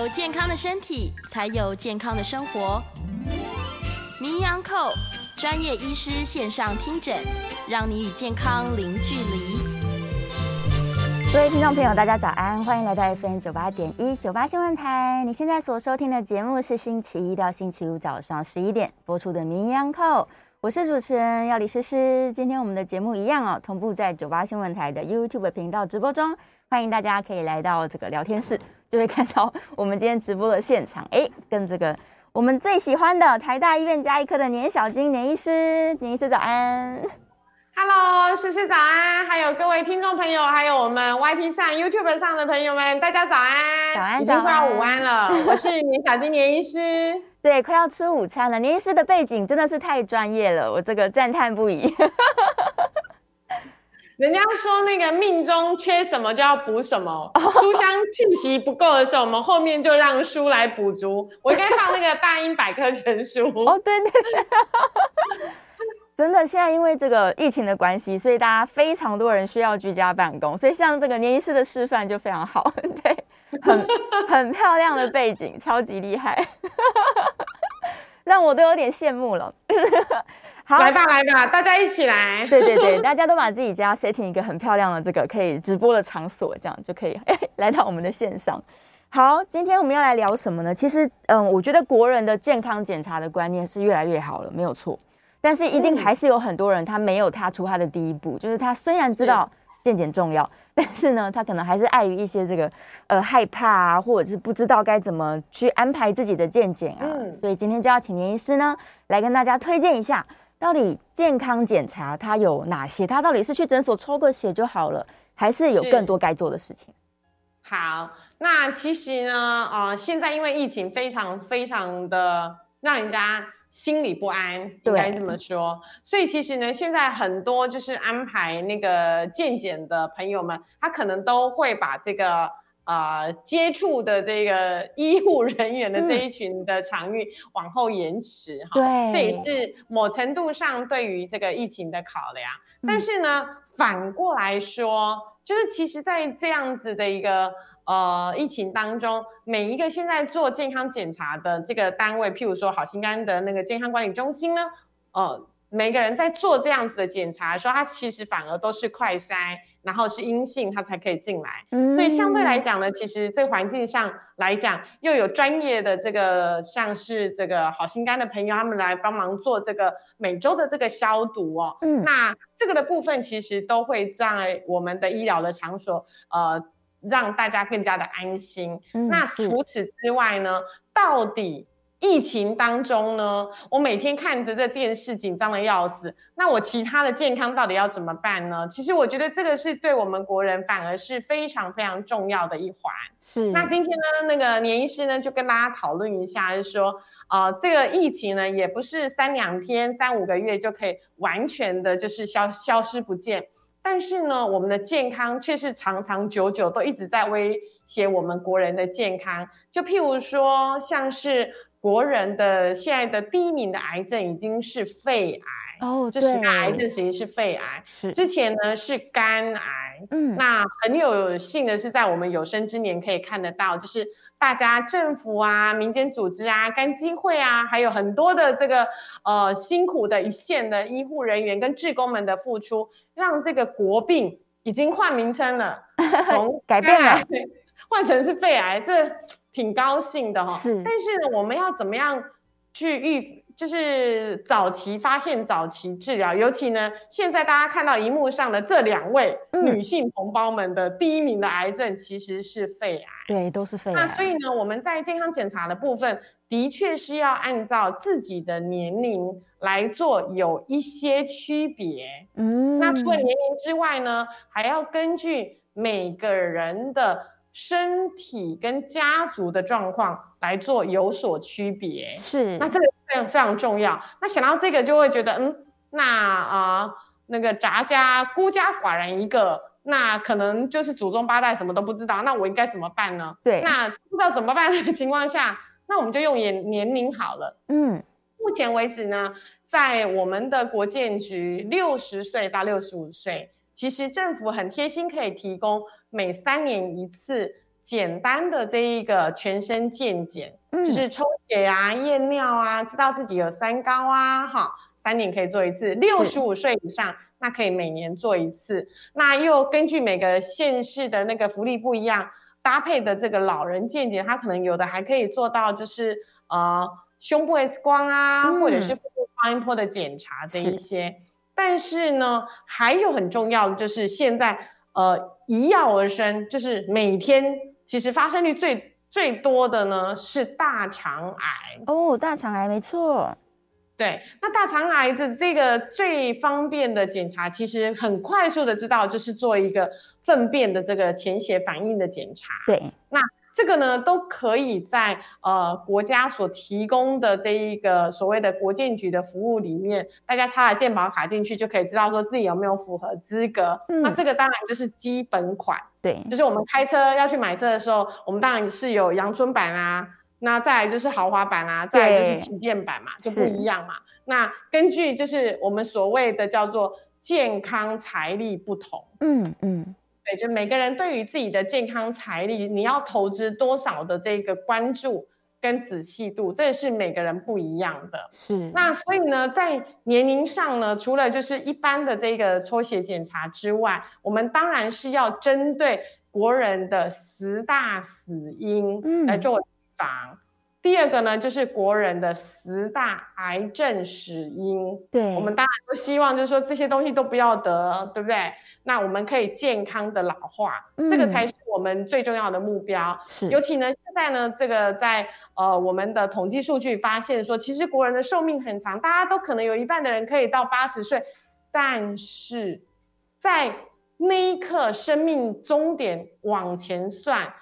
有健康的身体，才有健康的生活。名医安扣专业医师线上听诊，让你与健康零距离。各位听众朋友，大家早安，欢迎来到 FM 九八点一九八新闻台。你现在所收听的节目是星期一到星期五早上十一点播出的名医安扣，我是主持人要李诗诗。今天我们的节目一样哦，同步在九八新闻台的 YouTube 频道直播中，欢迎大家可以来到这个聊天室。就会看到 我们今天直播的现场，哎，跟这个我们最喜欢的台大医院加医科的年小金年医师，年医师早安，Hello，诗诗早安，还有各位听众朋友，还有我们 YT 上 YouTube 上的朋友们，大家早安，早安，已经快要午安了，我是年小金年医师，对，快要吃午餐了，年医师的背景真的是太专业了，我这个赞叹不已。人家说那个命中缺什么就要补什么，书香气息不够的时候，我们后面就让书来补足。我应该放那个大英百科全书。哦，对对对，真的，现在因为这个疫情的关系，所以大家非常多人需要居家办公，所以像这个年医师的示范就非常好，对，很很漂亮的背景，超级厉害，让我都有点羡慕了。好，来吧，来吧，大家一起来。对对对，大家都把自己家 setting 一个很漂亮的这个可以直播的场所，这样就可以哎来到我们的线上。好，今天我们要来聊什么呢？其实，嗯，我觉得国人的健康检查的观念是越来越好了，没有错。但是一定还是有很多人他没有踏出他的第一步，就是他虽然知道健检重要，但是呢，他可能还是碍于一些这个呃害怕啊，或者是不知道该怎么去安排自己的健检啊。嗯，所以今天就要请年医师呢来跟大家推荐一下。到底健康检查它有哪些？它到底是去诊所抽个血就好了，还是有更多该做的事情？好，那其实呢，呃，现在因为疫情非常非常的让人家心里不安，应该这么说。所以其实呢，现在很多就是安排那个健检的朋友们，他可能都会把这个。呃，接触的这个医护人员的这一群的场域往后延迟哈，对，这也是某程度上对于这个疫情的考量。但是呢，反过来说，就是其实，在这样子的一个呃疫情当中，每一个现在做健康检查的这个单位，譬如说好心肝的那个健康管理中心呢，呃，每个人在做这样子的检查的时候，他其实反而都是快筛。然后是阴性，他才可以进来。嗯，所以相对来讲呢，其实这个环境上来讲，又有专业的这个，像是这个好心肝的朋友，他们来帮忙做这个每周的这个消毒哦。嗯，那这个的部分其实都会在我们的医疗的场所，呃，让大家更加的安心。嗯，那除此之外呢，到底？疫情当中呢，我每天看着这电视紧张的要死。那我其他的健康到底要怎么办呢？其实我觉得这个是对我们国人反而是非常非常重要的一环。是。那今天呢，那个年医师呢就跟大家讨论一下，就是说，呃，这个疫情呢也不是三两天、三五个月就可以完全的就是消消失不见，但是呢，我们的健康却是长长久久都一直在威胁我们国人的健康。就譬如说，像是。国人的现在的第一名的癌症已经是肺癌哦，就是大癌症型是肺癌，是。之前呢是肝癌，嗯，那很有幸的是在我们有生之年可以看得到，就是大家政府啊、民间组织啊、肝基会啊，还有很多的这个呃辛苦的一线的医护人员跟志工们的付出，让这个国病已经换名称了，从 改变了，换成是肺癌这。挺高兴的哈，是，但是呢，我们要怎么样去预，就是早期发现、早期治疗，尤其呢，现在大家看到荧幕上的这两位女性同胞们的第一名的癌症其实是肺癌，对，都是肺癌。那所以呢，我们在健康检查的部分，的确是要按照自己的年龄来做，有一些区别。嗯，那除了年龄之外呢，还要根据每个人的。身体跟家族的状况来做有所区别，是，那这个非常非常重要。那想到这个，就会觉得，嗯，那啊、呃，那个杂家孤家寡人一个，那可能就是祖宗八代什么都不知道，那我应该怎么办呢？对，那不知道怎么办的情况下，那我们就用年年龄好了。嗯，目前为止呢，在我们的国建局，六十岁到六十五岁，其实政府很贴心，可以提供。每三年一次简单的这一个全身健检，嗯、就是抽血啊、验尿啊，知道自己有三高啊，哈，三年可以做一次。六十五岁以上，那可以每年做一次。那又根据每个县市的那个福利不一样，搭配的这个老人健检，它可能有的还可以做到，就是呃胸部 X 光啊，嗯、或者是腹部超音波的检查这一些。是但是呢，还有很重要的就是现在呃一药而生，就是每天。其实发生率最最多的呢是大肠癌哦，大肠癌没错。对，那大肠癌的这个最方便的检查，其实很快速的知道，就是做一个粪便的这个潜血反应的检查。对，那。这个呢，都可以在呃国家所提供的这一个所谓的国建局的服务里面，大家插了健保卡进去，就可以知道说自己有没有符合资格。嗯、那这个当然就是基本款，对，就是我们开车要去买车的时候，我们当然是有阳春版啊，那再来就是豪华版啊，再来就是旗舰版嘛，就不一样嘛。那根据就是我们所谓的叫做健康财力不同，嗯嗯。嗯对，就每个人对于自己的健康财力，你要投资多少的这个关注跟仔细度，这是每个人不一样的。是，那所以呢，在年龄上呢，除了就是一般的这个抽血检查之外，我们当然是要针对国人的十大死因来做预防。嗯第二个呢，就是国人的十大癌症死因。对，我们当然都希望，就是说这些东西都不要得，对不对？那我们可以健康的老化，嗯、这个才是我们最重要的目标。是，尤其呢，现在呢，这个在呃我们的统计数据发现说，其实国人的寿命很长，大家都可能有一半的人可以到八十岁，但是在那一刻生命终点往前算。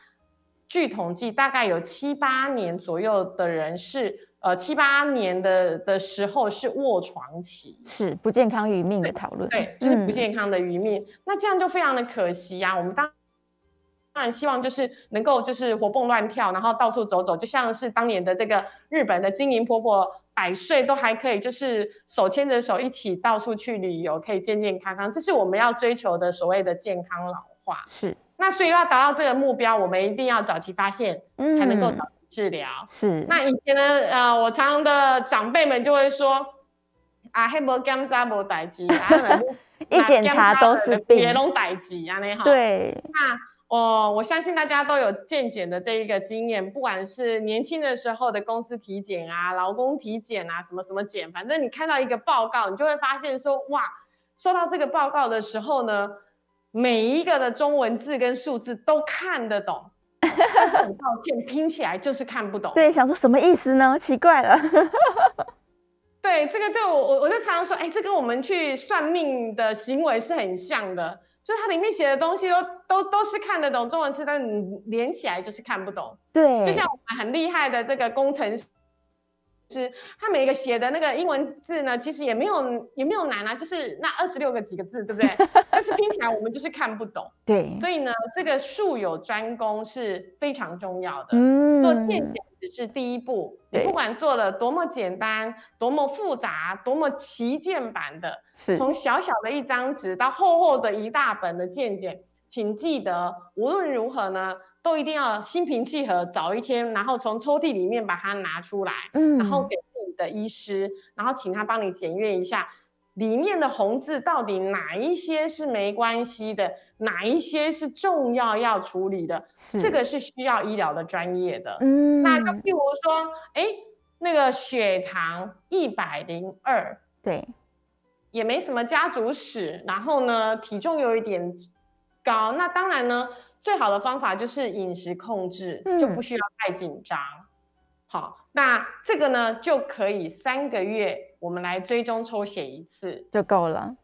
据统计，大概有七八年左右的人是，呃，七八年的的时候是卧床期，是不健康余命的讨论，对，就是不健康的余命。嗯、那这样就非常的可惜呀、啊。我们当当然希望就是能够就是活蹦乱跳，然后到处走走，就像是当年的这个日本的金银婆婆，百岁都还可以，就是手牵着手一起到处去旅游，可以健健康康。这是我们要追求的所谓的健康老化。是。那所以要达到这个目标，我们一定要早期发现，才能够早期治疗。嗯、是。那以前呢，呃，我常常的长辈们就会说，啊，黑无检查无代志，啊，一检查都是病，别拢代志，啊，那哈。对。那哦，我相信大家都有健检的这一个经验，不管是年轻的时候的公司体检啊、劳工体检啊、什么什么检，反正你看到一个报告，你就会发现说，哇，收到这个报告的时候呢。每一个的中文字跟数字都看得懂，但是很抱歉，拼起来就是看不懂。对，想说什么意思呢？奇怪了。对，这个就我我就常常说，哎，这跟我们去算命的行为是很像的，就是它里面写的东西都都都是看得懂中文字，但你连起来就是看不懂。对，就像我们很厉害的这个工程师。是，他每个写的那个英文字呢，其实也没有也没有难啊，就是那二十六个几个字，对不对？但是拼起来我们就是看不懂。对，所以呢，这个术有专攻是非常重要的。嗯，做见解只是第一步，你不管做了多么简单、多么复杂、多么旗舰版的，是从小小的一张纸到厚厚的一大本的见解，请记得无论如何呢，都一定要心平气和，找一天，然后从抽屉里面把它拿出来，嗯，然后给自己的医师，然后请他帮你检阅一下里面的红字到底哪一些是没关系的，哪一些是重要要处理的，是。这个是需要医疗的专业的，嗯，那就譬如说，哎，那个血糖一百零二，对，也没什么家族史，然后呢，体重有一点高，那当然呢。最好的方法就是饮食控制，嗯、就不需要太紧张。好，那这个呢就可以三个月我们来追踪抽血一次就够了。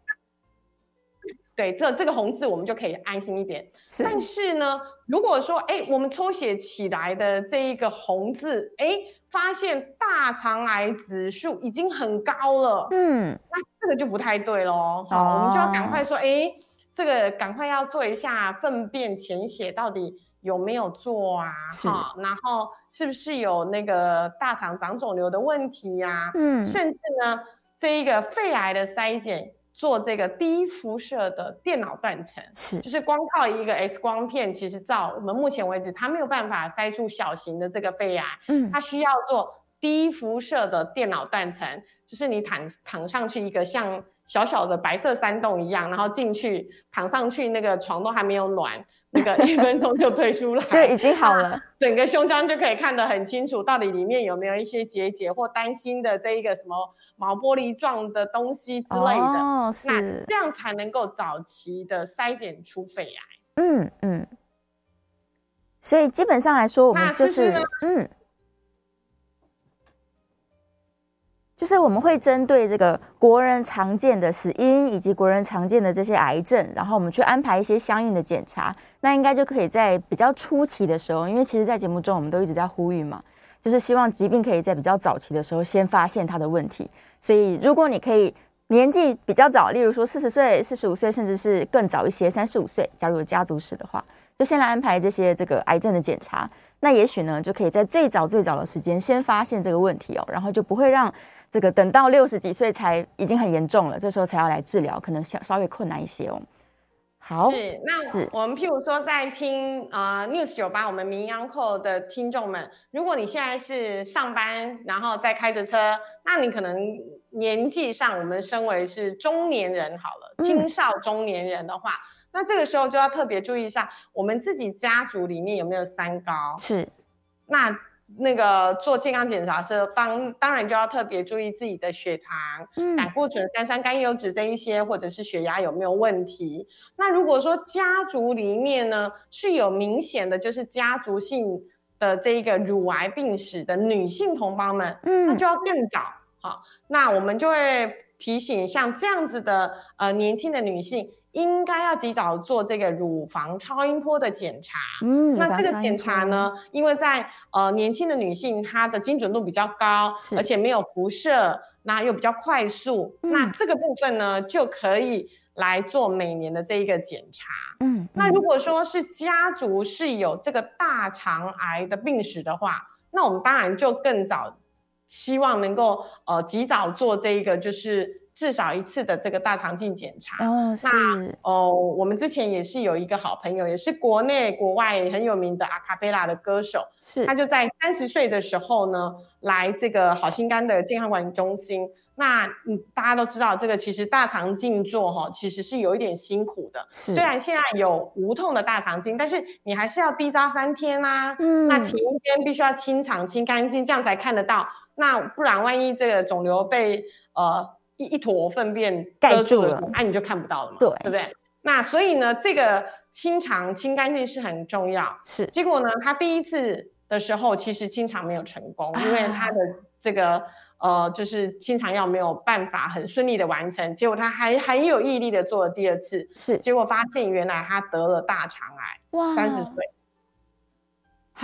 对，这这个红字我们就可以安心一点。是但是呢，如果说哎，我们抽血起来的这一个红字，哎，发现大肠癌指数已经很高了，嗯，那这个就不太对喽。好，哦、我们就要赶快说，哎。这个赶快要做一下粪便潜血，到底有没有做啊？是好，然后是不是有那个大肠长肿瘤的问题呀、啊？嗯，甚至呢，这一个肺癌的筛检做这个低辐射的电脑断层，是，就是光靠一个 X 光片，其实照我们目前为止，它没有办法筛出小型的这个肺癌，嗯，它需要做低辐射的电脑断层，就是你躺躺上去一个像。小小的白色山洞一样，然后进去躺上去，那个床都还没有暖，那个一分钟就退出来，就，已经好了。整个胸腔就可以看得很清楚，到底里面有没有一些结节或担心的这一个什么毛玻璃状的东西之类的。哦，是。那这样才能够早期的筛检出肺癌。嗯嗯。所以基本上来说，我们就是嗯。就是我们会针对这个国人常见的死因以及国人常见的这些癌症，然后我们去安排一些相应的检查，那应该就可以在比较初期的时候，因为其实，在节目中我们都一直在呼吁嘛，就是希望疾病可以在比较早期的时候先发现它的问题。所以，如果你可以年纪比较早，例如说四十岁、四十五岁，甚至是更早一些，三十五岁，假如有家族史的话，就先来安排这些这个癌症的检查，那也许呢，就可以在最早最早的时间先发现这个问题哦，然后就不会让。这个等到六十几岁才已经很严重了，这时候才要来治疗，可能稍稍微困难一些哦。好，是那是我们譬如说在听啊、呃、News 九八我们名医堂的听众们，如果你现在是上班，然后在开着车，那你可能年纪上我们身为是中年人好了，青少中年人的话，嗯、那这个时候就要特别注意一下，我们自己家族里面有没有三高？是，那。那个做健康检查的时候，当当然就要特别注意自己的血糖、嗯、胆固醇、三酸甘油酯这一些，或者是血压有没有问题。那如果说家族里面呢是有明显的就是家族性的这一个乳癌病史的女性同胞们，嗯，那就要更早。好，那我们就会提醒像这样子的呃年轻的女性。应该要及早做这个乳房超音波的检查。嗯，那这个检查呢，因为在呃年轻的女性，她的精准度比较高，而且没有辐射，那又比较快速，嗯，那这个部分呢就可以来做每年的这一个检查。嗯，那如果说是家族是有这个大肠癌的病史的话，那我们当然就更早希望能够呃及早做这一个就是。至少一次的这个大肠镜检查。哦，是。那哦，我们之前也是有一个好朋友，也是国内国外很有名的阿卡贝拉的歌手。是。他就在三十岁的时候呢，来这个好心肝的健康管理中心。那嗯，大家都知道，这个其实大肠镜做哈，其实是有一点辛苦的。是。虽然现在有无痛的大肠镜，但是你还是要低扎三天啊。嗯。那前一天必须要清肠清干净，这样才看得到。那不然万一这个肿瘤被呃。一一坨粪便盖住了，那、啊，你就看不到了嘛，对，对不对？那所以呢，这个清肠清干净是很重要。是，结果呢，他第一次的时候其实清肠没有成功，啊、因为他的这个呃，就是清肠药没有办法很顺利的完成。结果他还很有毅力的做了第二次，是，结果发现原来他得了大肠癌，哇，三十岁。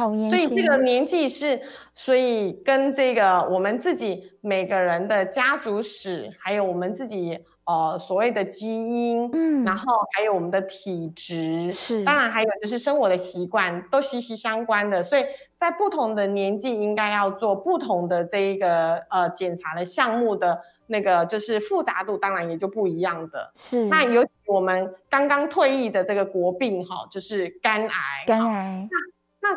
好年轻，所以这个年纪是，所以跟这个我们自己每个人的家族史，还有我们自己呃所谓的基因，嗯，然后还有我们的体质，是，当然还有就是生活的习惯都息息相关的。所以在不同的年纪，应该要做不同的这一个呃检查的项目的那个就是复杂度，当然也就不一样的。是，那尤其我们刚刚退役的这个国病哈，就是肝癌，肝癌。那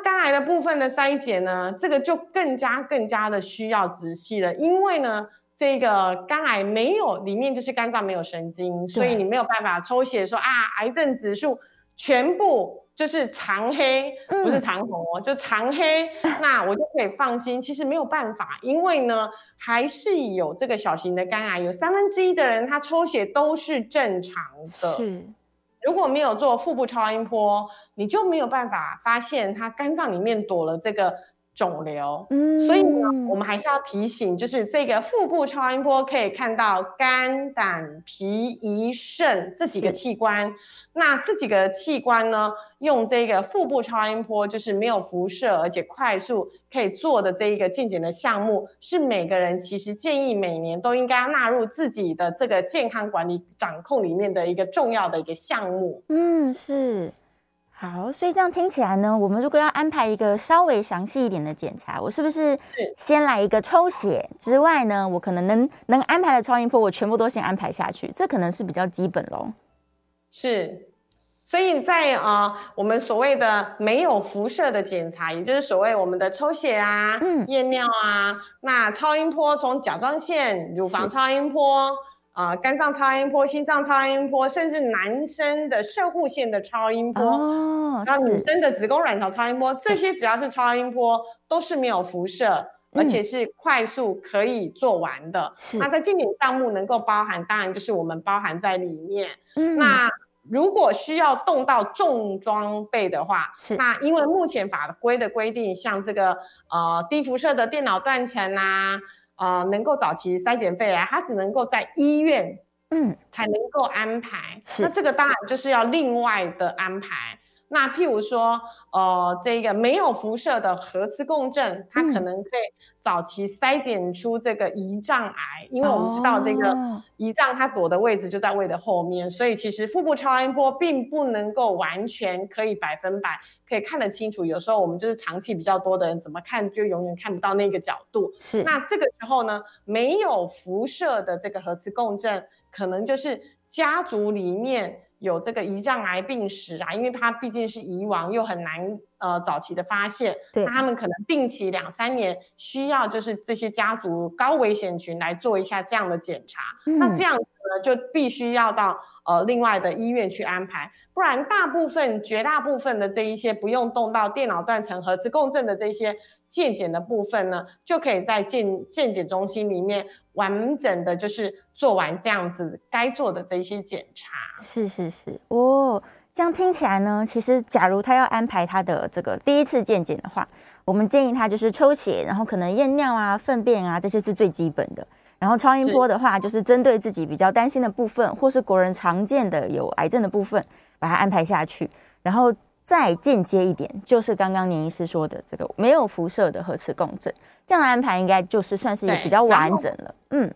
肝癌的部分的筛检呢，这个就更加更加的需要仔细了，因为呢，这个肝癌没有里面就是肝脏没有神经，所以你没有办法抽血说啊，癌症指数全部就是长黑，不是长红哦，就长黑，那我就可以放心。其实没有办法，因为呢，还是有这个小型的肝癌，有三分之一的人他抽血都是正常的。是。如果没有做腹部超音波，你就没有办法发现他肝脏里面躲了这个肿瘤。嗯，所以呢，我们还是要提醒，就是这个腹部超音波可以看到肝、胆、脾、胰、肾这几个器官。那这几个器官呢，用这个腹部超音波，就是没有辐射，而且快速可以做的这一个健检的项目，是每个人其实建议每年都应该要纳入自己的这个健康管理掌控里面的一个重要的一个项目。嗯，是。好，所以这样听起来呢，我们如果要安排一个稍微详细一点的检查，我是不是先来一个抽血之外呢？我可能能能安排的超音波，我全部都先安排下去，这可能是比较基本喽。是，所以在呃我们所谓的没有辐射的检查，也就是所谓我们的抽血啊、嗯、验尿啊，那超音波从甲状腺、乳房超音波。啊、呃，肝脏超音波、心脏超音波，甚至男生的射护腺的超音波，哦，然后女生的子宫卵巢超音波，这些只要是超音波，都是没有辐射，嗯，而且是快速可以做完的。是，那在健检项目能够包含，当然就是我们包含在里面。嗯，那如果需要动到重装备的话，是，那因为目前法规的规定，像这个呃低辐射的电脑断层啊。呃，能够早期筛检肺癌，它只能够在医院，嗯，才能够安排。是，那这个当然就是要另外的安排。那譬如说，呃，这个没有辐射的核磁共振，它可能可以早期筛检出这个胰脏癌，因为我们知道这个胰脏它躲的位置就在胃的后面，所以其实腹部超音波并不能够完全可以百分百可以看得清楚。有时候我们就是长期比较多的人，怎么看就永远看不到那个角度。是，那这个时候呢，没有辐射的这个核磁共振，可能就是家族里面。有这个胰脏癌病史啊，因为它毕竟是遗亡，又很难呃早期的发现，对，那他们可能定期两三年需要就是这些家族高危险群来做一下这样的检查，嗯、那这样子呢就必须要到呃另外的医院去安排，不然大部分绝大部分的这一些不用动到电脑断层核磁共振的这些。健检的部分呢，就可以在健健检中心里面完整的就是做完这样子该做的这些检查。是是是，哦，这样听起来呢，其实假如他要安排他的这个第一次健检的话，我们建议他就是抽血，然后可能验尿啊、粪便啊这些是最基本的。然后超音波的话，就是针对自己比较担心的部分，或是国人常见的有癌症的部分，把它安排下去，然后。再间接一点，就是刚刚年医师说的这个没有辐射的核磁共振，这样的安排应该就是算是一比较完整了。嗯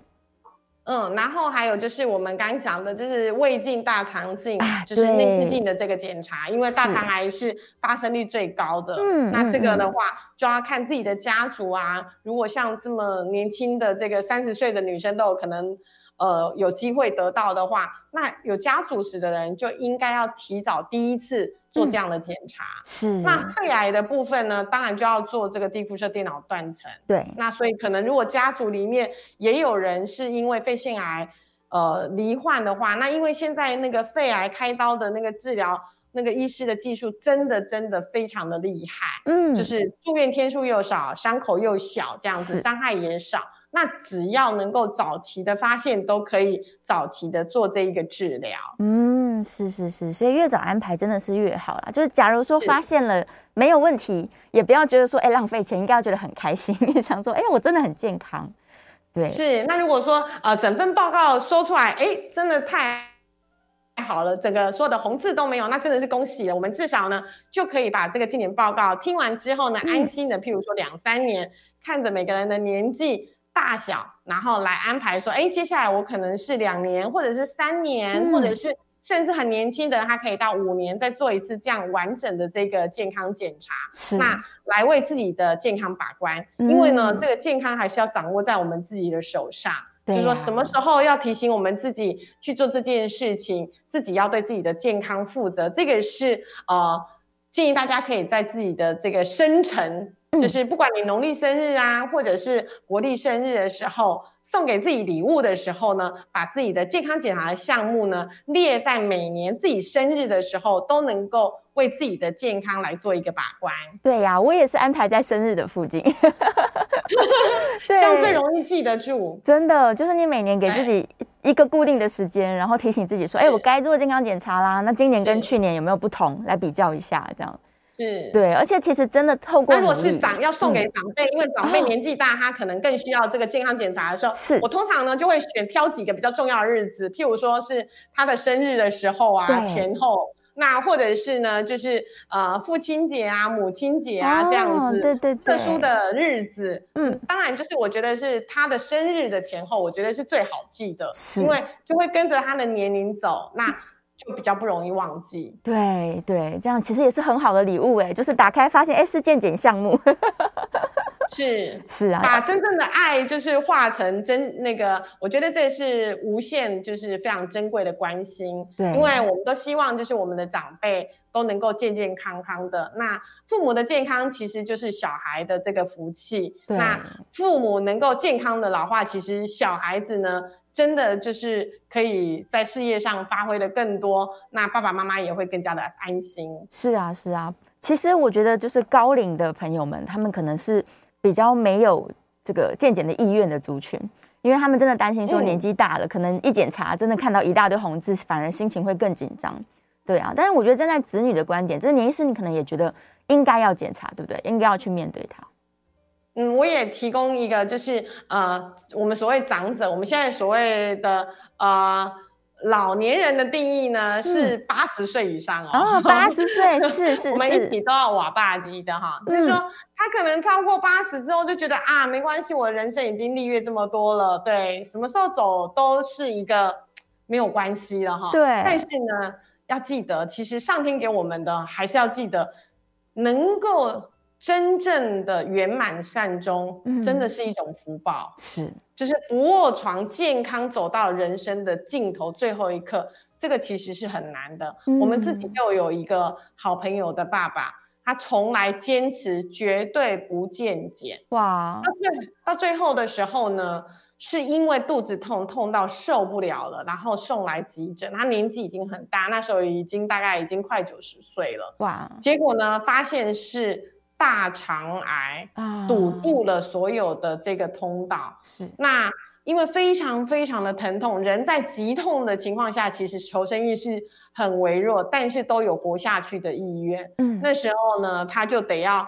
嗯，然后还有就是我们刚刚讲的，就是胃镜、大肠镜、啊，就是内视镜的这个检查，因为大肠癌是发生率最高的。嗯，那这个的话就要看自己的家族啊，如果像这么年轻的这个三十岁的女生都有可能。呃，有机会得到的话，那有家族史的人就应该要提早第一次做这样的检查。嗯、是。那肺癌的部分呢，当然就要做这个低辐射电脑断层。对。那所以可能如果家族里面也有人是因为肺腺癌呃罹患的话，那因为现在那个肺癌开刀的那个治疗那个医师的技术真的真的非常的厉害。嗯。就是住院天数又少，伤口又小，这样子伤害也少。那只要能够早期的发现，都可以早期的做这一个治疗。嗯，是是是，所以越早安排真的是越好啦。就是假如说发现了没有问题，也不要觉得说哎浪费钱，应该要觉得很开心，你想说哎我真的很健康。对，是。那如果说呃整份报告说出来，哎真的太好了，整个所有的红字都没有，那真的是恭喜了。我们至少呢就可以把这个健检报告听完之后呢，嗯、安心的，譬如说两三年，看着每个人的年纪。大小，然后来安排说，哎，接下来我可能是两年，或者是三年，嗯、或者是甚至很年轻的人，他可以到五年再做一次这样完整的这个健康检查，是那来为自己的健康把关。嗯、因为呢，这个健康还是要掌握在我们自己的手上，嗯、就是说什么时候要提醒我们自己去做这件事情，自己要对自己的健康负责。这个是呃，建议大家可以在自己的这个生辰。就是不管你农历生日啊，或者是国历生日的时候，送给自己礼物的时候呢，把自己的健康检查的项目呢列在每年自己生日的时候，都能够为自己的健康来做一个把关。对呀、啊，我也是安排在生日的附近，这样最容易记得住。真的，就是你每年给自己一个固定的时间，然后提醒自己说：“哎，我该做健康检查啦。”那今年跟去年有没有不同？来比较一下，这样。是。对，而且其实真的透过，那如果是长要送给长辈，嗯，因为长辈年纪大，他可能更需要这个健康检查的时候，是。我通常呢就会选挑几个比较重要的日子，譬如说是他的生日的时候啊，前后，那或者是呢就是呃父亲节啊、母亲节啊这样子，对对对，特殊的日子，嗯，当然就是我觉得是他的生日的前后，我觉得是最好记的，因为就会跟着他的年龄走，那。就比较不容易忘记。对对，这样其实也是很好的礼物哎，就是打开发现哎是健检项目。是 是啊，把真正的爱就是化成真那个，我觉得这是无限就是非常珍贵的关心。对，因为我们都希望就是我们的长辈都能够健健康康的。那父母的健康其实就是小孩的这个福气。对，那父母能够健康的老化，其实小孩子呢，真的就是可以在事业上发挥的更多。那爸爸妈妈也会更加的安心。是啊，是啊。其实我觉得就是高龄的朋友们，他们可能是。比较没有这个健检的意愿的族群，因为他们真的担心说年纪大了，嗯、可能一检查真的看到一大堆红字，反而心情会更紧张。对啊，但是我觉得站在子女的观点，这个年医师你可能也觉得应该要检查，对不对？应该要去面对它。嗯，我也提供一个，就是呃，我们所谓长者，我们现在所谓的呃。老年人的定义呢是八十岁以上哦，八十岁是是，我们一起都要瓦霸机的哈，就是说他可能超过八十之后就觉得啊，没关系，我的人生已经历阅这么多了，对，什么时候走都是一个没有关系了哈。对，但是呢，要记得，其实上天给我们的还是要记得，能够。真正的圆满善终，真的是一种福报。嗯、是，就是不卧床，健康走到人生的尽头，最后一刻，这个其实是很难的。嗯、我们自己就有一个好朋友的爸爸，他从来坚持绝对不见检。哇，到最到最后的时候呢，是因为肚子痛，痛到受不了了，然后送来急诊。他年纪已经很大，那时候已经大概已经快九十岁了。哇，结果呢，发现是。大肠癌堵住了所有的这个通道，是那因为非常非常的疼痛，人在极痛的情况下，其实求生欲是很微弱，但是都有活下去的意愿。嗯，那时候呢，他就得要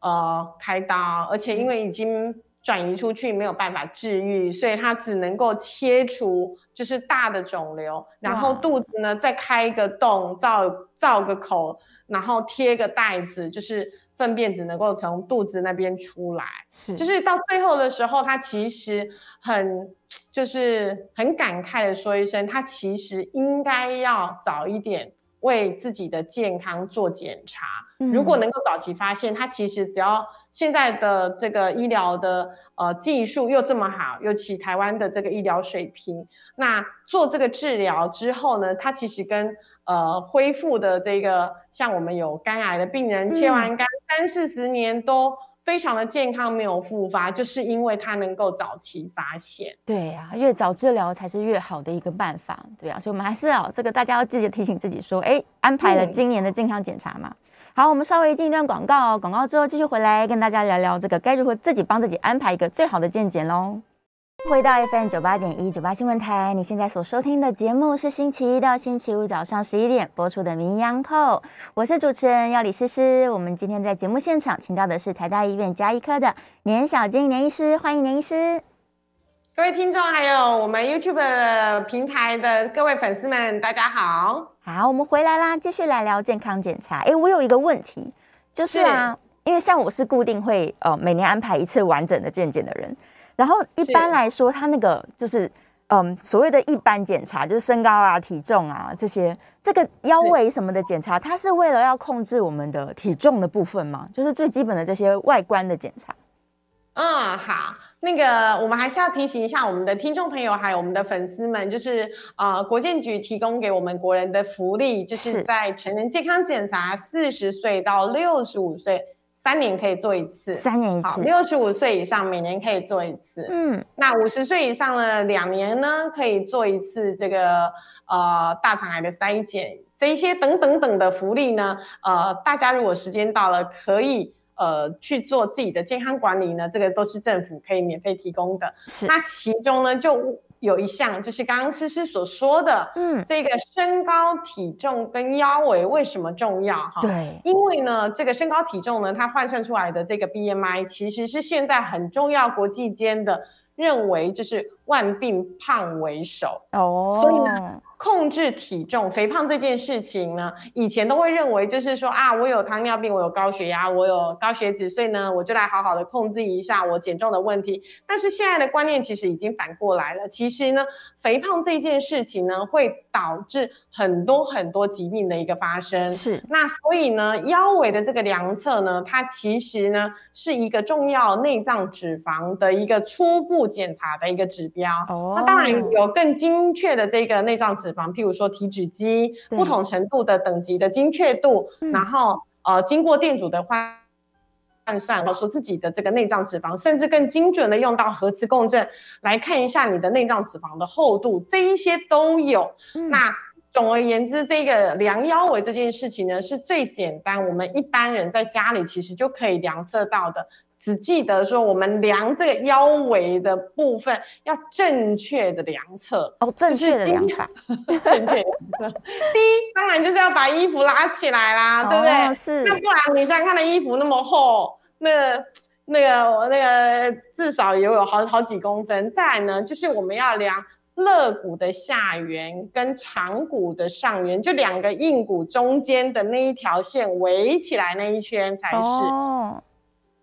呃开刀，而且因为已经转移出去，没有办法治愈，所以他只能够切除就是大的肿瘤，然后肚子呢再开一个洞，造造个口，然后贴个袋子，就是。粪便只能够从肚子那边出来，是，就是到最后的时候，他其实很，就是很感慨的说一声，他其实应该要早一点为自己的健康做检查。嗯，如果能够早期发现，他其实只要现在的这个医疗的呃技术又这么好，尤其台湾的这个医疗水平，那做这个治疗之后呢，它其实跟呃，恢复的这个，像我们有肝癌的病人，切完肝三四十年都非常的健康，没有复发，就是因为它能够早期发现。对呀、啊，越早治疗才是越好的一个办法。对啊，所以我们还是要这个大家要记得提醒自己说，哎，安排了今年的健康检查嘛。嗯、好，我们稍微进一段广告，广告之后继续回来跟大家聊聊这个该如何自己帮自己安排一个最好的健检喽。回到 FM 九八点一九八新闻台，你现在所收听的节目是星期一到星期五早上十一点播出的《名医央叩》，我是主持人药理诗诗。我们今天在节目现场请到的是台大医院加医科的年小金年医师，欢迎年医师。各位听众，还有我们 YouTube 平台的各位粉丝们，大家好。好，我们回来啦，继续来聊健康检查。哎，我有一个问题，就是啊，是因为像我是固定会呃每年安排一次完整的健检的人。然后一般来说，他那个就是，嗯，所谓的一般检查，就是身高啊、体重啊这些，这个腰围什么的检查，它是为了要控制我们的体重的部分吗？就是最基本的这些外观的检查。嗯，好，那个我们还是要提醒一下我们的听众朋友，还有我们的粉丝们，就是呃，国健局提供给我们国人的福利，就是在成人健康检查，四十岁到六十五岁。三年可以做一次，三年一次。六十五岁以上每年可以做一次，嗯。那五十岁以上呢，两年呢可以做一次这个呃大肠癌的筛检，这一些等等等的福利呢，呃，大家如果时间到了，可以呃去做自己的健康管理呢，这个都是政府可以免费提供的。是。那其中呢就。有一项就是刚刚诗诗所说的，嗯，这个身高体重跟腰围为什么重要？哈，对，因为呢，这个身高体重呢，它换算出来的这个 BMI 其实是现在很重要国际间的认为，就是万病胖为首哦，所以呢。控制体重、肥胖这件事情呢，以前都会认为就是说啊，我有糖尿病，我有高血压，我有高血脂，所以呢，我就来好好的控制一下我减重的问题。但是现在的观念其实已经反过来了，其实呢，肥胖这件事情呢，会导致很多很多疾病的一个发生。是，那所以呢，腰围的这个量测呢，它其实呢是一个重要内脏脂肪的一个初步检查的一个指标。哦，那当然有更精确的这个内脏脂。肪，譬如说体脂机，不同程度的等级的精确度，然后呃，经过电阻的换换算，然后说自己的这个内脏脂肪，甚至更精准的用到核磁共振来看一下你的内脏脂肪的厚度，这一些都有。嗯、那总而言之，这个量腰围这件事情呢，是最简单，我们一般人在家里其实就可以量测到的。只记得说，我们量这个腰围的部分要正确的量测哦，正确的量法，正确。第一，当然就是要把衣服拉起来啦，哦、对不对？是。那不然你现在看的衣服那么厚，那、那个、那个至少也有好好几公分。再来呢，就是我们要量肋骨的下缘跟长骨的上缘，就两个硬骨中间的那一条线围起来那一圈才是。哦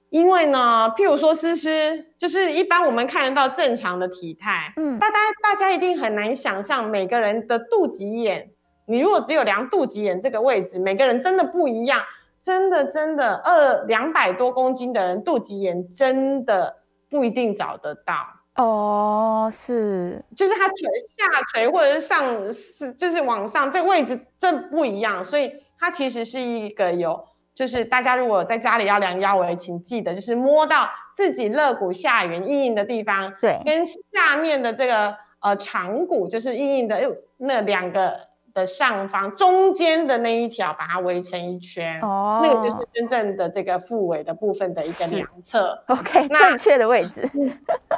因为呢，譬如说思思，就是一般我们看得到正常的体态，嗯，大家大家一定很难想象每个人的肚脐眼，你如果只有量肚脐眼这个位置，每个人真的不一样，真的真的，二两百多公斤的人肚脐眼真的不一定找得到哦，是，就是它垂下垂或者是上是就是往上这个位置这不一样，所以它其实是一个有。就是大家如果在家里要量腰围，请记得就是摸到自己肋骨下缘硬硬的地方，对，跟下面的这个呃长骨就是硬硬的，那两个的上方中间的那一条，把它围成一圈，哦，那个就是真正的这个腹围的部分的一个量测。OK，那正确的位置。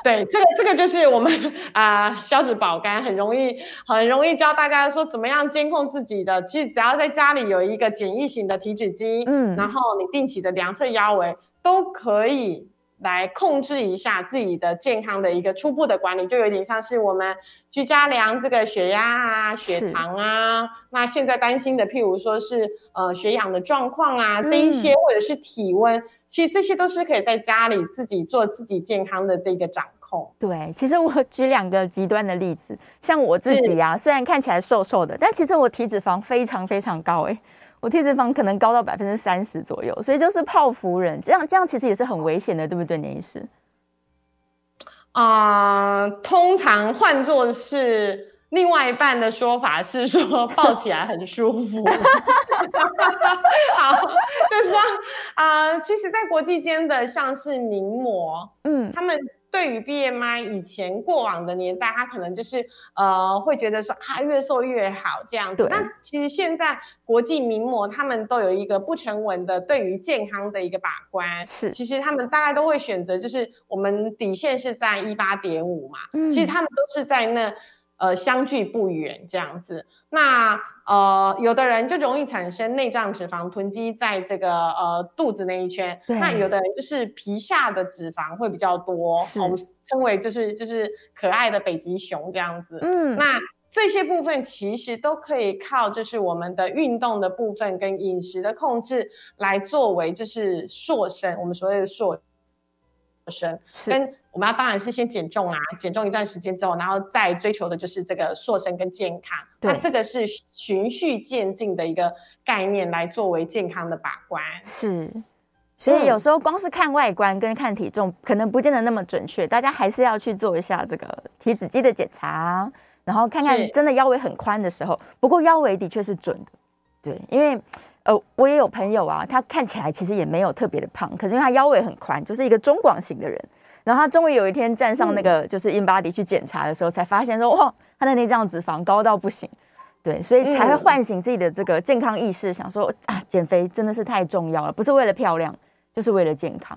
对，这个这个就是我们啊，消脂保肝很容易很容易教大家说怎么样监控自己的。其实只要在家里有一个简易型的体脂机，嗯，然后你定期的量测腰围，都可以来控制一下自己的健康的一个初步的管理，就有点像是我们居家量这个血压啊、血糖啊。那现在担心的，譬如说是呃血氧的状况啊，这一些或者是体温。其实这些都是可以在家里自己做自己健康的这个掌控。对，其实我举两个极端的例子，像我自己呀、啊，虽然看起来瘦瘦的，但其实我体脂肪非常非常高诶，我体脂肪可能高到百分之三十左右，所以就是泡芙人，这样这样其实也是很危险的，对不对，年医师？啊、呃，通常换作是。另外一半的说法是说 抱起来很舒服，好，就是说啊、呃，其实，在国际间的像是名模，嗯，他们对于 BMI 以前过往的年代，他可能就是呃会觉得说啊越瘦越好这样子。那其实现在国际名模他们都有一个不成文的对于健康的一个把关，是，其实他们大概都会选择就是我们底线是在一八点五嘛，嗯，其实他们都是在那。呃，相距不远这样子，那呃，有的人就容易产生内脏脂肪囤积在这个呃肚子那一圈，那有的人就是皮下的脂肪会比较多，我们称为就是就是可爱的北极熊这样子。嗯，那这些部分其实都可以靠就是我们的运动的部分跟饮食的控制来作为就是塑身，我们所谓的瘦身跟。我们要当然是先减重啊，减重一段时间之后，然后再追求的就是这个塑身跟健康。那这个是循序渐进的一个概念，来作为健康的把关。是，所以有时候光是看外观跟看体重，可能不见得那么准确。大家还是要去做一下这个体脂机的检查，然后看看真的腰围很宽的时候。不过腰围的确是准的，对，因为呃，我也有朋友啊，他看起来其实也没有特别的胖，可是因为他腰围很宽，就是一个中广型的人。然后他终于有一天站上那个就是 InBody 去检查的时候，才发现说哇，他的内脏脂肪高到不行，对，所以才会唤醒自己的这个健康意识，想说啊，减肥真的是太重要了，不是为了漂亮，就是为了健康。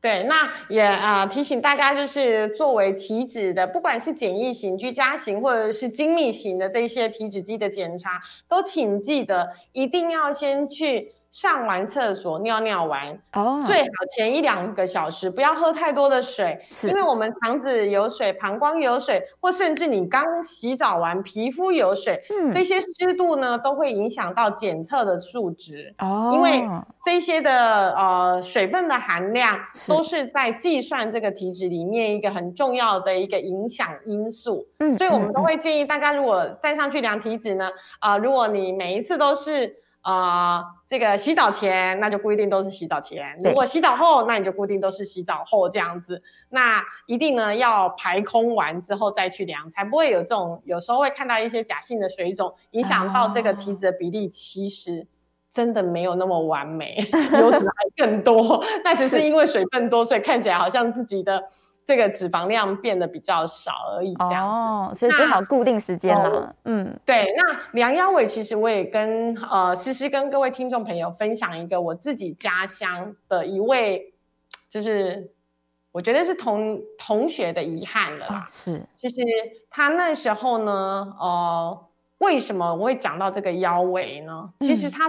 对，那也啊、提醒大家，就是作为体脂的，不管是简易型、居家型，或者是精密型的这些体脂机的检查，都请记得一定要先去。上完厕所尿尿完，哦，最好前一两个小时不要喝太多的水，因为我们肠子有水，膀胱有水，或甚至你刚洗澡完，皮肤有水，嗯，这些湿度呢都会影响到检测的数值。哦，因为这些的呃水分的含量都是在计算这个体脂里面一个很重要的一个影响因素。嗯，所以我们都会建议大家，如果再上去量体脂呢，啊、呃，如果你每一次都是啊、呃，这个洗澡前，那就不一定都是洗澡前；如果洗澡后，那你就固定都是洗澡后这样子。那一定呢要排空完之后再去量，才不会有这种有时候会看到一些假性的水肿，影响到这个体脂的比例。其实真的没有那么完美，油脂还更多，那只是因为水分多，所以看起来好像自己的。这个脂肪量变得比较少而已，这样子，哦，所以最好固定时间了。哦、嗯，对。那量腰围，其实我也跟呃诗诗跟各位听众朋友分享一个我自己家乡的一位，就是我觉得是同同学的遗憾了啦。哦、是，其实他那时候呢，呃，为什么我会讲到这个腰围呢？其实他。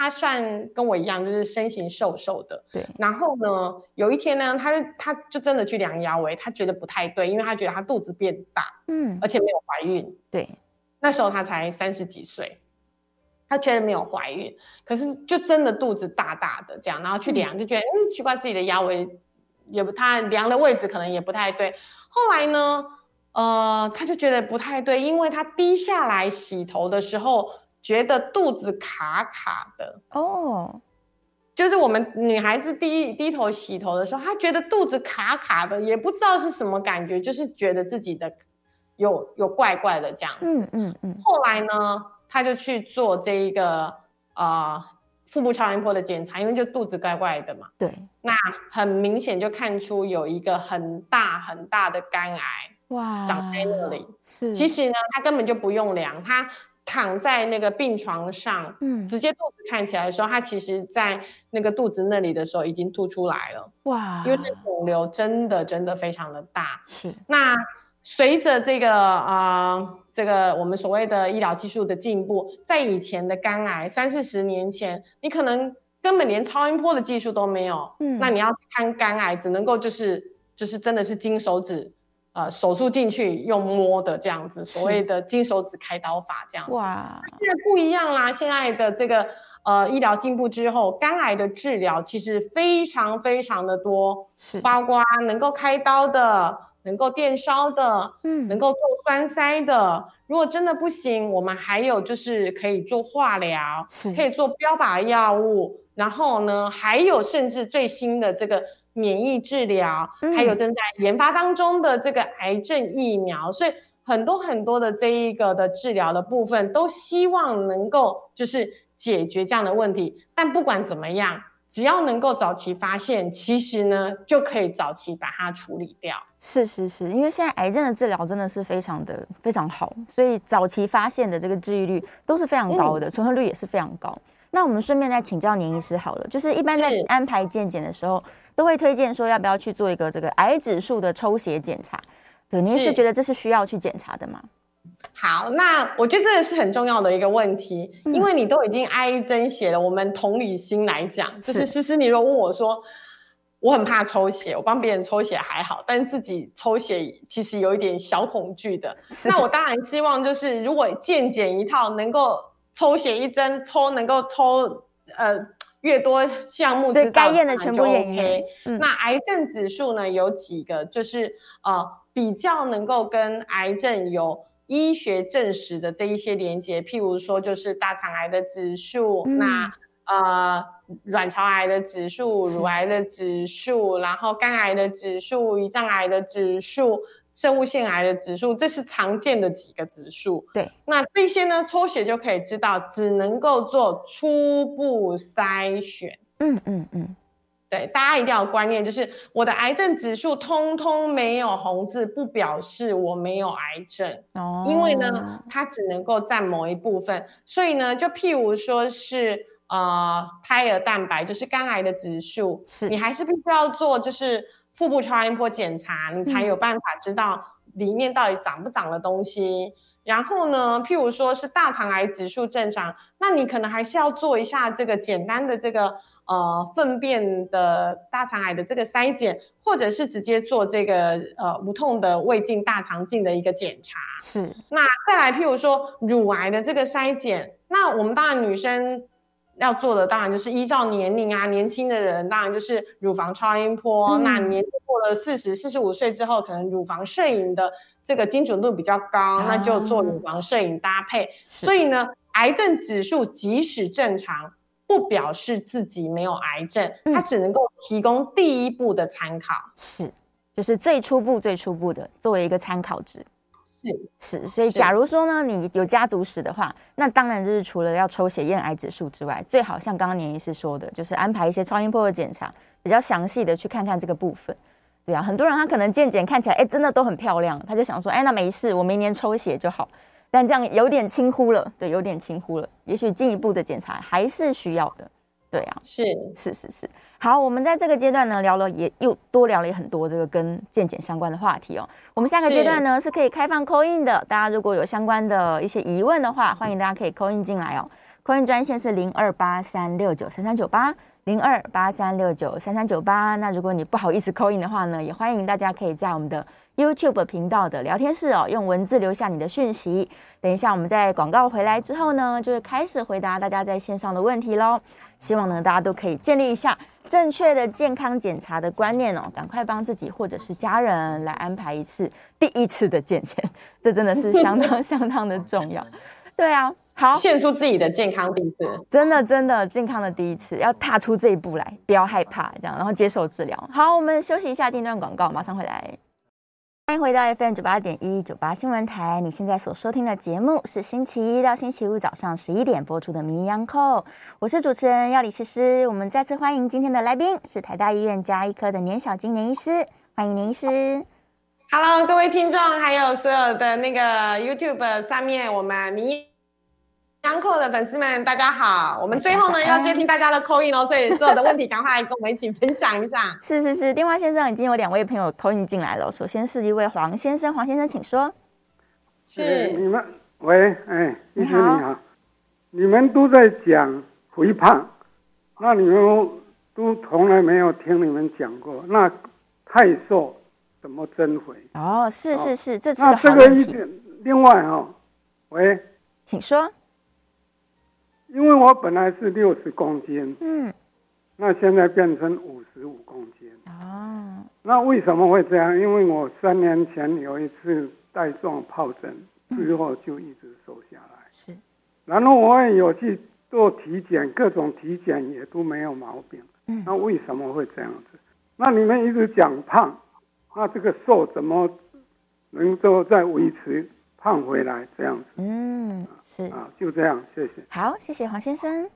嗯他算跟我一样，就是身形瘦瘦的。对。然后呢，有一天呢，他就他就真的去量腰围，他觉得不太对，因为他觉得他肚子变大，嗯，而且没有怀孕。对。那时候他才三十几岁，他确认没有怀孕，可是就真的肚子大大的这样，然后去量就觉得嗯，嗯奇怪，自己的腰围也不，他量的位置可能也不太对。后来呢，呃，他就觉得不太对，因为他低下来洗头的时候。觉得肚子卡卡的哦，oh. 就是我们女孩子低低头洗头的时候，她觉得肚子卡卡的，也不知道是什么感觉，就是觉得自己的有有怪怪的这样子。嗯嗯嗯。后来呢，她就去做这一个啊、呃、腹部超音波的检查，因为就肚子怪怪的嘛。对。那很明显就看出有一个很大很大的肝癌哇长在那里。是。其实呢，她根本就不用量，她。躺在那个病床上，嗯，直接肚子看起来的时候，他其实在那个肚子那里的时候已经凸出来了，哇！因为那肿瘤真的真的非常的大。是。那随着这个啊、呃，这个我们所谓的医疗技术的进步，在以前的肝癌三四十年前，你可能根本连超音波的技术都没有，嗯，那你要看肝癌，只能够就是就是真的是金手指。呃，手术进去用摸的这样子，所谓的金手指开刀法这样子。哇，现在不一样啦！现在的这个呃医疗进步之后，肝癌的治疗其实非常非常的多，是包括能够开刀的，能够电烧的，嗯，能够做栓塞的。如果真的不行，我们还有就是可以做化疗，是可以做标靶药物，然后呢，还有甚至最新的这个。免疫治疗，还有正在研发当中的这个癌症疫苗，嗯、所以很多很多的这一个的治疗的部分，都希望能够就是解决这样的问题。但不管怎么样，只要能够早期发现，其实呢就可以早期把它处理掉。是是是，因为现在癌症的治疗真的是非常的非常好，所以早期发现的这个治愈率都是非常高的，嗯、存活率也是非常高。那我们顺便再请教年医师好了，就是一般在安排健检的时候。都会推荐说要不要去做一个这个癌指数的抽血检查？对，您是觉得这是需要去检查的吗？好，那我觉得这个是很重要的一个问题，嗯、因为你都已经挨针血了。我们同理心来讲，就是诗诗，你如果问我说，我很怕抽血，我帮别人抽血还好，但自己抽血其实有一点小恐惧的。那我当然希望就是，如果健检一套能够抽血一针抽能够抽呃。越多项目知道，该验的全部验 OK。那癌症指数呢，有几个，就是呃比较能够跟癌症有医学证实的这一些连接，譬如说就是大肠癌的指数，嗯、那呃卵巢癌的指数、乳癌的指数，然后肝癌的指数、胰脏癌的指数。生物腺癌的指数，这是常见的几个指数。对，那这些呢，抽血就可以知道，只能够做初步筛选。嗯嗯嗯，对，大家一定要有观念，就是我的癌症指数通通没有红字，不表示我没有癌症。哦，因为呢，它只能够占某一部分，所以呢，就譬如说是呃胎儿蛋白，就是肝癌的指数，是你还是必须要做，就是。腹部超音波检查，你才有办法知道里面到底长不长的东西。嗯、然后呢，譬如说是大肠癌指数正常，那你可能还是要做一下这个简单的这个呃粪便的大肠癌的这个筛检，或者是直接做这个呃无痛的胃镜大肠镜的一个检查。是。那再来，譬如说乳癌的这个筛检，那我们当然女生。要做的当然就是依照年龄啊，年轻的人当然就是乳房超音波。嗯、那年纪过了四十、四十五岁之后，可能乳房摄影的这个精准度比较高，啊、那就做乳房摄影搭配。所以呢，癌症指数即使正常，不表示自己没有癌症，嗯、它只能够提供第一步的参考。是，就是最初步、最初步的，作为一个参考值。是是，所以假如说呢，你有家族史的话，那当然就是除了要抽血验癌指数之外，最好像刚刚年医师说的，就是安排一些超音波的检查，比较详细的去看看这个部分。对啊，很多人他可能健检看起来，哎，真的都很漂亮，他就想说，哎，那没事，我明年抽血就好。但这样有点轻忽了，对，有点轻忽了，也许进一步的检查还是需要的。对啊，是是是是。好，我们在这个阶段呢，聊了也又多聊了也很多这个跟健检相关的话题哦。我们下个阶段呢是，是可以开放 call in 的，大家如果有相关的一些疑问的话，欢迎大家可以 call in 进来哦。call in 专线是零二八三六九三三九八零二八三六九三三九八。那如果你不好意思 call in 的话呢，也欢迎大家可以在我们的 YouTube 频道的聊天室哦，用文字留下你的讯息。等一下我们在广告回来之后呢，就会开始回答大家在线上的问题喽。希望呢，大家都可以建立一下正确的健康检查的观念哦，赶快帮自己或者是家人来安排一次第一次的健检，这真的是相当相当的重要。对啊，好，献出自己的健康第一次，真的真的健康的第一次，要踏出这一步来，不要害怕，这样，然后接受治疗。好，我们休息一下，进段广告，马上回来。欢迎回到 FM 九八点一九八新闻台。你现在所收听的节目是星期一到星期五早上十一点播出的《名医央叩》，我是主持人药理诗诗。我们再次欢迎今天的来宾是台大医院加医科的年小金年医师，欢迎年医师。Hello，各位听众，还有所有的那个 YouTube 上面我们名医。央叩的粉丝们，大家好！我们最后呢要接听大家的 call in 哦，所以所有的问题赶快来跟我们一起分享一下。是是是，电话线上已经有两位朋友 call in 进来了。首先是一位黄先生，黄先生请说。是你们喂，哎，你好你好，你们都在讲肥胖，那你们都从来没有听你们讲过，那太瘦怎么增肥？哦，是是是，这是个好问题。另外哈，喂，请说。因为我本来是六十公斤，嗯，那现在变成五十五公斤，哦，那为什么会这样？因为我三年前有一次带状疱疹之后就一直瘦下来，是，然后我也有去做体检，各种体检也都没有毛病，嗯，那为什么会这样子？那你们一直讲胖，那这个瘦怎么能够再维持？胖回来这样子，嗯，是啊，就这样，谢谢。好，谢谢黄先生。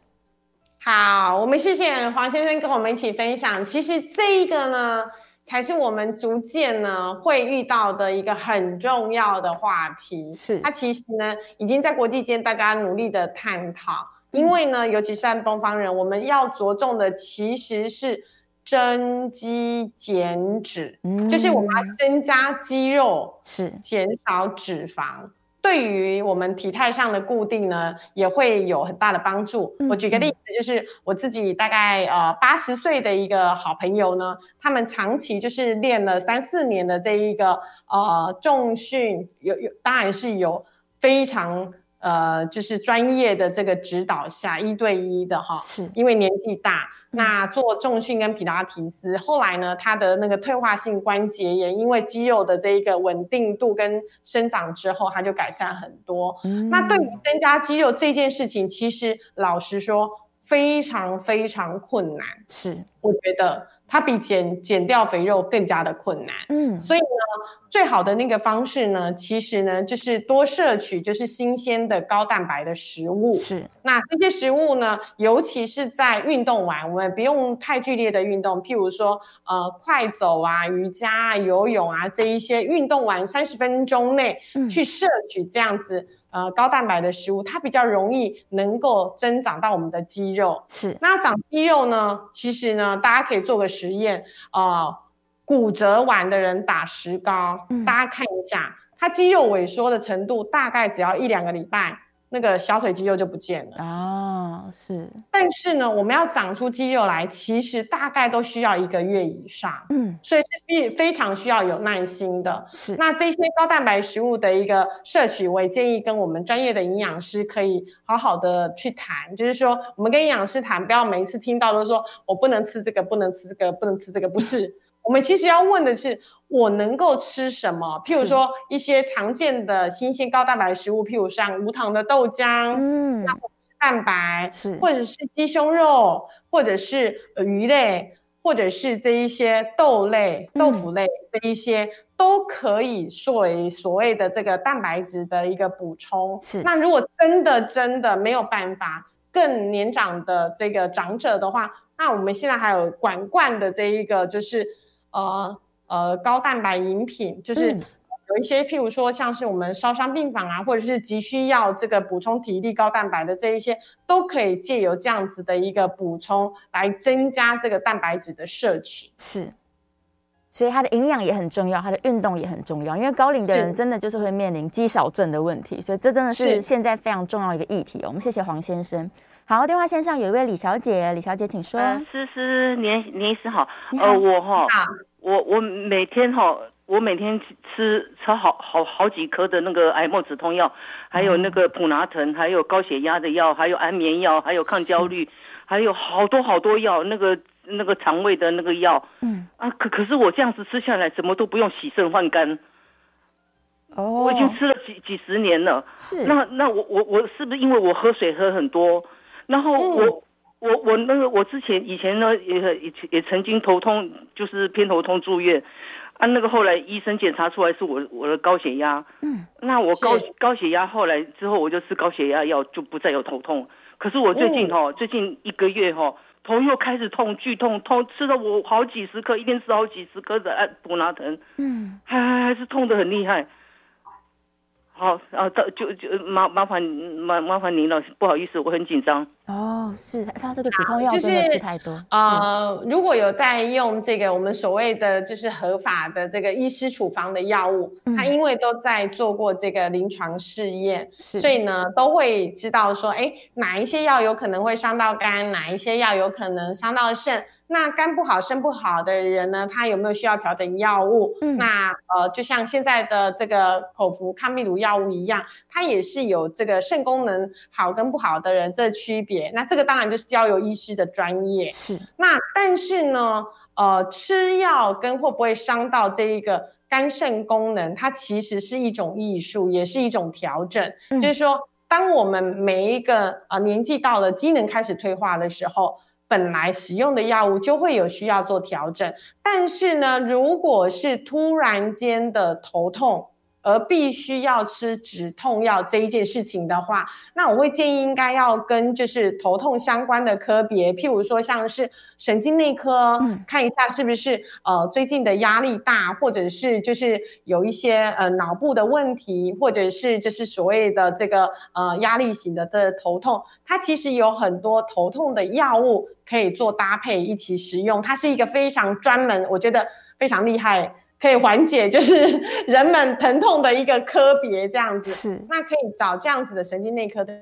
好，我们谢谢黄先生跟我们一起分享。其实这一个呢，才是我们逐渐呢会遇到的一个很重要的话题。是，它其实呢已经在国际间大家努力的探讨。因为呢，尤其是在东方人，我们要着重的其实是增肌减脂，嗯，就是我们要增加肌肉，是减少脂肪，对于我们体态上的固定呢，也会有很大的帮助。嗯，我举个例子，就是我自己大概呃八十岁的一个好朋友呢，他们长期就是练了三四年的这一个呃重训，有有当然是有非常。呃，就是专业的这个指导下，一对一的哈，是因为年纪大，那做重训跟皮拉提斯，后来呢，他的那个退化性关节炎，因为肌肉的这一个稳定度跟生长之后，他就改善很多。嗯，那对于增加肌肉这件事情，其实老实说，非常非常困难。是，我觉得。它比减减掉肥肉更加的困难，嗯，所以呢，最好的那个方式呢，其实呢，就是多摄取就是新鲜的高蛋白的食物。是，那这些食物呢，尤其是在运动完，我们不用太剧烈的运动，譬如说，呃，快走啊、瑜伽啊、游泳啊这一些运动完三十分钟内去摄取这样子。嗯呃，高蛋白的食物，它比较容易能够增长到我们的肌肉。是，那长肌肉呢？其实呢，大家可以做个实验啊，呃，骨折完的人打石膏，嗯，大家看一下，他肌肉萎缩的程度大概只要一两个礼拜。那个小腿肌肉就不见了啊，是。但是呢，我们要长出肌肉来，其实大概都需要一个月以上，嗯，所以是非非常需要有耐心的。是。那这些高蛋白食物的一个摄取，我也建议跟我们专业的营养师可以好好的去谈，就是说，我们跟营养师谈，不要每一次听到都说我不能吃这个，不能吃这个，不能吃这个，不是。我们其实要问的是，我能够吃什么？譬如说一些常见的新鲜高蛋白食物，譬如像无糖的豆浆，嗯，那蛋白是，或者是鸡胸肉，或者是鱼类，或者是这一些豆类、豆腐类，这一些都可以作为所谓的这个蛋白质的一个补充。是，那如果真的真的没有办法，更年长的这个长者的话，那我们现在还有管罐的这一个就是。呃呃，高蛋白饮品就是有一些，譬如说像是我们烧伤病房啊，或者是急需要这个补充体力高蛋白的这一些，都可以借由这样子的一个补充来增加这个蛋白质的摄取。是，所以它的营养也很重要，它的运动也很重要，因为高龄的人真的就是会面临肌少症的问题，所以这真的是现在非常重要一个议题。我们谢谢黄先生。好，电话线上有一位李小姐，李小姐请说。思、呃、思，年年医师好。呃，我哈，我我每天哈，我每天吃吃好好好几颗的那个癌末止痛药，还有那个普拿疼，还有高血压的药，还有安眠药，还有抗焦虑，还有好多好多药，那个那个肠胃的那个药。嗯啊，可可是我这样子吃下来，怎么都不用洗肾换肝。哦，我已经吃了几几十年了。是。那那我我我是不是因为我喝水喝很多？然后我、嗯、我我那个我之前以前呢也也也曾经头痛，就是偏头痛住院，啊那个后来医生检查出来是我我的高血压，嗯，那我高高血压后来之后我就吃高血压药就不再有头痛，可是我最近哈、嗯、最近一个月哈头又开始痛剧痛痛，吃了我好几十颗，一天吃好几十颗的安普拿疼，嗯，还还还是痛得很厉害。好，啊，到就就麻麻烦麻麻烦您了，不好意思，我很紧张。哦，是他这个止痛药真的吃太多。就是、呃，如果有在用这个我们所谓的就是合法的这个医师处方的药物，他、嗯、因为都在做过这个临床试验，所以呢都会知道说，哎，哪一些药有可能会伤到肝，哪一些药有可能伤到肾。那肝不好、肾不好的人呢，他有没有需要调整药物？嗯，那呃，就像现在的这个口服抗病毒药物一样，它也是有这个肾功能好跟不好的人这区别。那这个当然就是交由医师的专业。是。那但是呢，呃，吃药跟会不会伤到这一个肝肾功能，它其实是一种艺术，也是一种调整。嗯，就是说，当我们每一个呃年纪到了，机能开始退化的时候。本来使用的药物就会有需要做调整，但是呢，如果是突然间的头痛，而必须要吃止痛药这一件事情的话，那我会建议应该要跟就是头痛相关的科别，譬如说像是神经内科，嗯，看一下是不是呃最近的压力大，或者是就是有一些呃脑部的问题，或者是就是所谓的这个呃压力型的的头痛，它其实有很多头痛的药物可以做搭配一起使用，它是一个非常专门，我觉得非常厉害。可以缓解就是 人们疼痛的一个科别，这样子是，那可以找这样子的神经内科的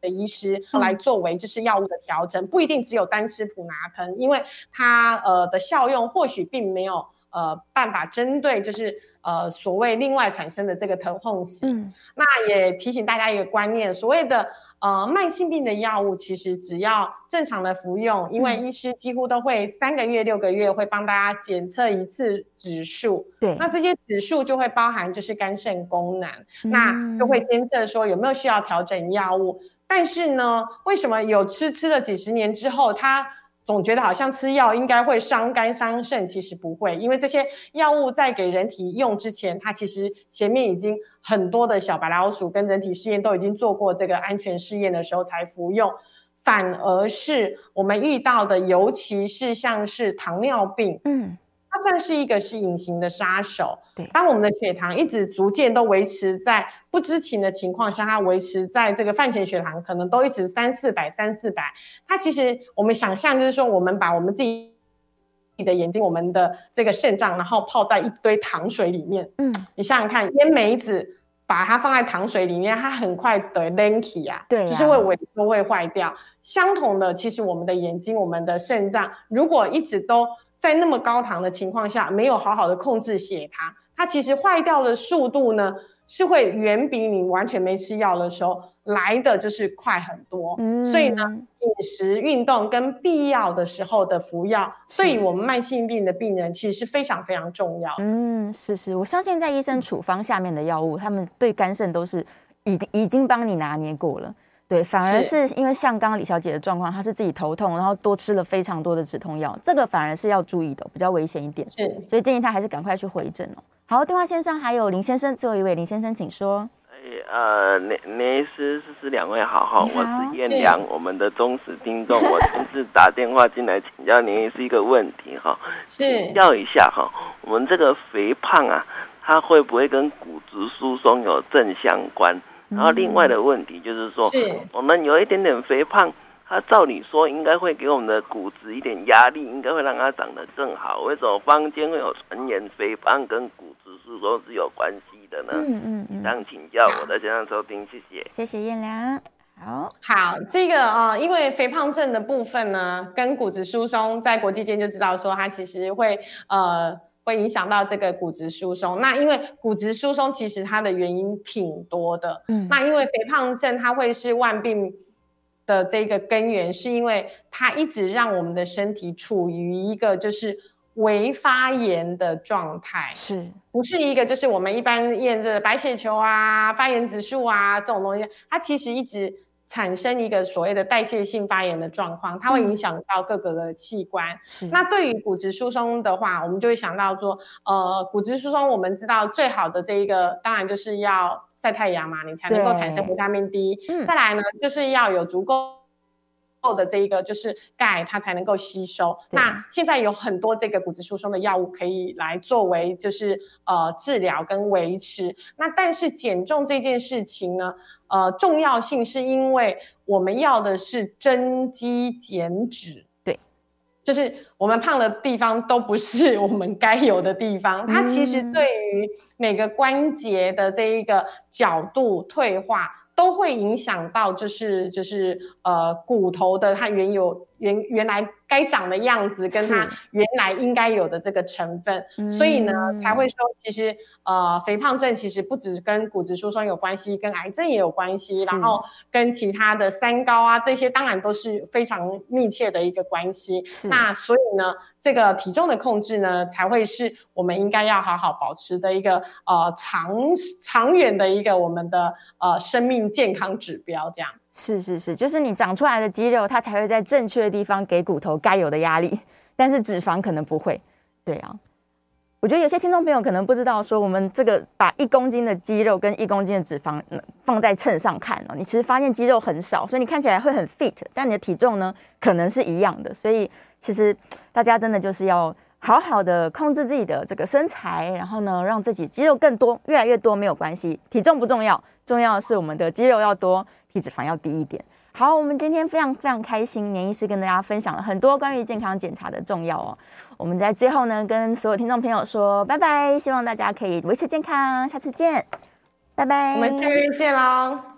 的医师来作为就是药物的调整，不一定只有单吃普拿疼，因为它呃的效用或许并没有呃办法针对就是呃所谓另外产生的这个疼痛型。嗯，那也提醒大家一个观念，所谓的。呃，慢性病的药物其实只要正常的服用，因为医师几乎都会三个月、六个月会帮大家检测一次指数。对，那这些指数就会包含就是肝肾功能，嗯、那就会监测说有没有需要调整药物。但是呢，为什么有吃吃了几十年之后，它总觉得好像吃药应该会伤肝伤肾，其实不会，因为这些药物在给人体用之前，它其实前面已经很多的小白老鼠跟人体试验都已经做过这个安全试验的时候才服用，反而是我们遇到的，尤其是像是糖尿病，嗯。它算是一个是隐形的杀手。对，当我们的血糖一直逐渐都维持在不知情的情况下，它维持在这个饭前血糖可能都一直三四百、三四百。它其实我们想象就是说，我们把我们自己的眼睛，我们的这个肾脏，然后泡在一堆糖水里面。嗯，你想想看，烟梅子把它放在糖水里面，它很快的 lanky 啊，对啊，就是会萎缩会坏掉。相同的，其实我们的眼睛、我们的肾脏，如果一直都在那么高糖的情况下，没有好好的控制血糖，它其实坏掉的速度呢，是会远比你完全没吃药的时候来的就是快很多。嗯，所以呢。饮食、运动跟必要的时候的服药，对于我们慢性病的病人其实是非常非常重要。嗯，是是，我相信在医生处方下面的药物，他们对肝肾都是已已经帮你拿捏过了。对，反而是因为像刚刚李小姐的状况，她是自己头痛，然后多吃了非常多的止痛药，这个反而是要注意的，比较危险一点。是，所以建议她还是赶快去回诊哦。好，电话线上还有林先生，最后一位林先生，请说。呃，年年医师，是是两位好哈，我是燕良，我们的忠实听众，我亲自打电话进来请教年医师一个问题哈，请教一下哈，我们这个肥胖啊，它会不会跟骨质疏松有正相关？然后另外的问题就是说，是我们有一点点肥胖。它照理说应该会给我们的骨质一点压力，应该会让它长得更好。为什么坊间会有传言肥胖跟骨质疏松是有关系的呢？嗯嗯嗯。想请教我的先生收听，谢谢。谢谢燕良。好，好，这个啊、呃，因为肥胖症的部分呢，跟骨质疏松在国际间就知道说它其实会呃会影响到这个骨质疏松。那因为骨质疏松其实它的原因挺多的。嗯。那因为肥胖症它会是万病。的这个根源是因为它一直让我们的身体处于一个就是微发炎的状态，是不是一个就是我们一般验这白血球啊、发炎指数啊这种东西，它其实一直产生一个所谓的代谢性发炎的状况，它会影响到各个的器官。嗯、那对于骨质疏松的话，我们就会想到说，呃，骨质疏松我们知道最好的这一个当然就是要。晒太阳嘛，你才能够产生维他命 D。再来呢，就是要有足够够的这一个就是钙，它才能够吸收。那现在有很多这个骨质疏松的药物可以来作为就是呃治疗跟维持。那但是减重这件事情呢，呃，重要性是因为我们要的是增肌减脂。就是我们胖的地方都不是我们该有的地方，它其实对于每个关节的这一个角度退化，都会影响到，就是就是呃骨头的它原有原原来。该长的样子跟它原来应该有的这个成分，所以呢才会说，其实呃肥胖症其实不只是跟骨质疏松有关系，跟癌症也有关系，然后跟其他的三高啊这些当然都是非常密切的一个关系。那所以呢，这个体重的控制呢，才会是我们应该要好好保持的一个呃长长远的一个我们的呃生命健康指标，这样。是是是，就是你长出来的肌肉，它才会在正确的地方给骨头该有的压力，但是脂肪可能不会。对啊，我觉得有些听众朋友可能不知道，说我们这个把一公斤的肌肉跟一公斤的脂肪放在秤上看哦，你其实发现肌肉很少，所以你看起来会很 fit，但你的体重呢可能是一样的。所以其实大家真的就是要好好的控制自己的这个身材，然后呢让自己肌肉更多，越来越多没有关系，体重不重要，重要的是我们的肌肉要多。脂肪要低一点。好，我们今天非常非常开心，年医师跟大家分享了很多关于健康检查的重要哦。我们在最后呢，跟所有听众朋友说拜拜，希望大家可以维持健康，下次见，拜拜，我们下个月见喽。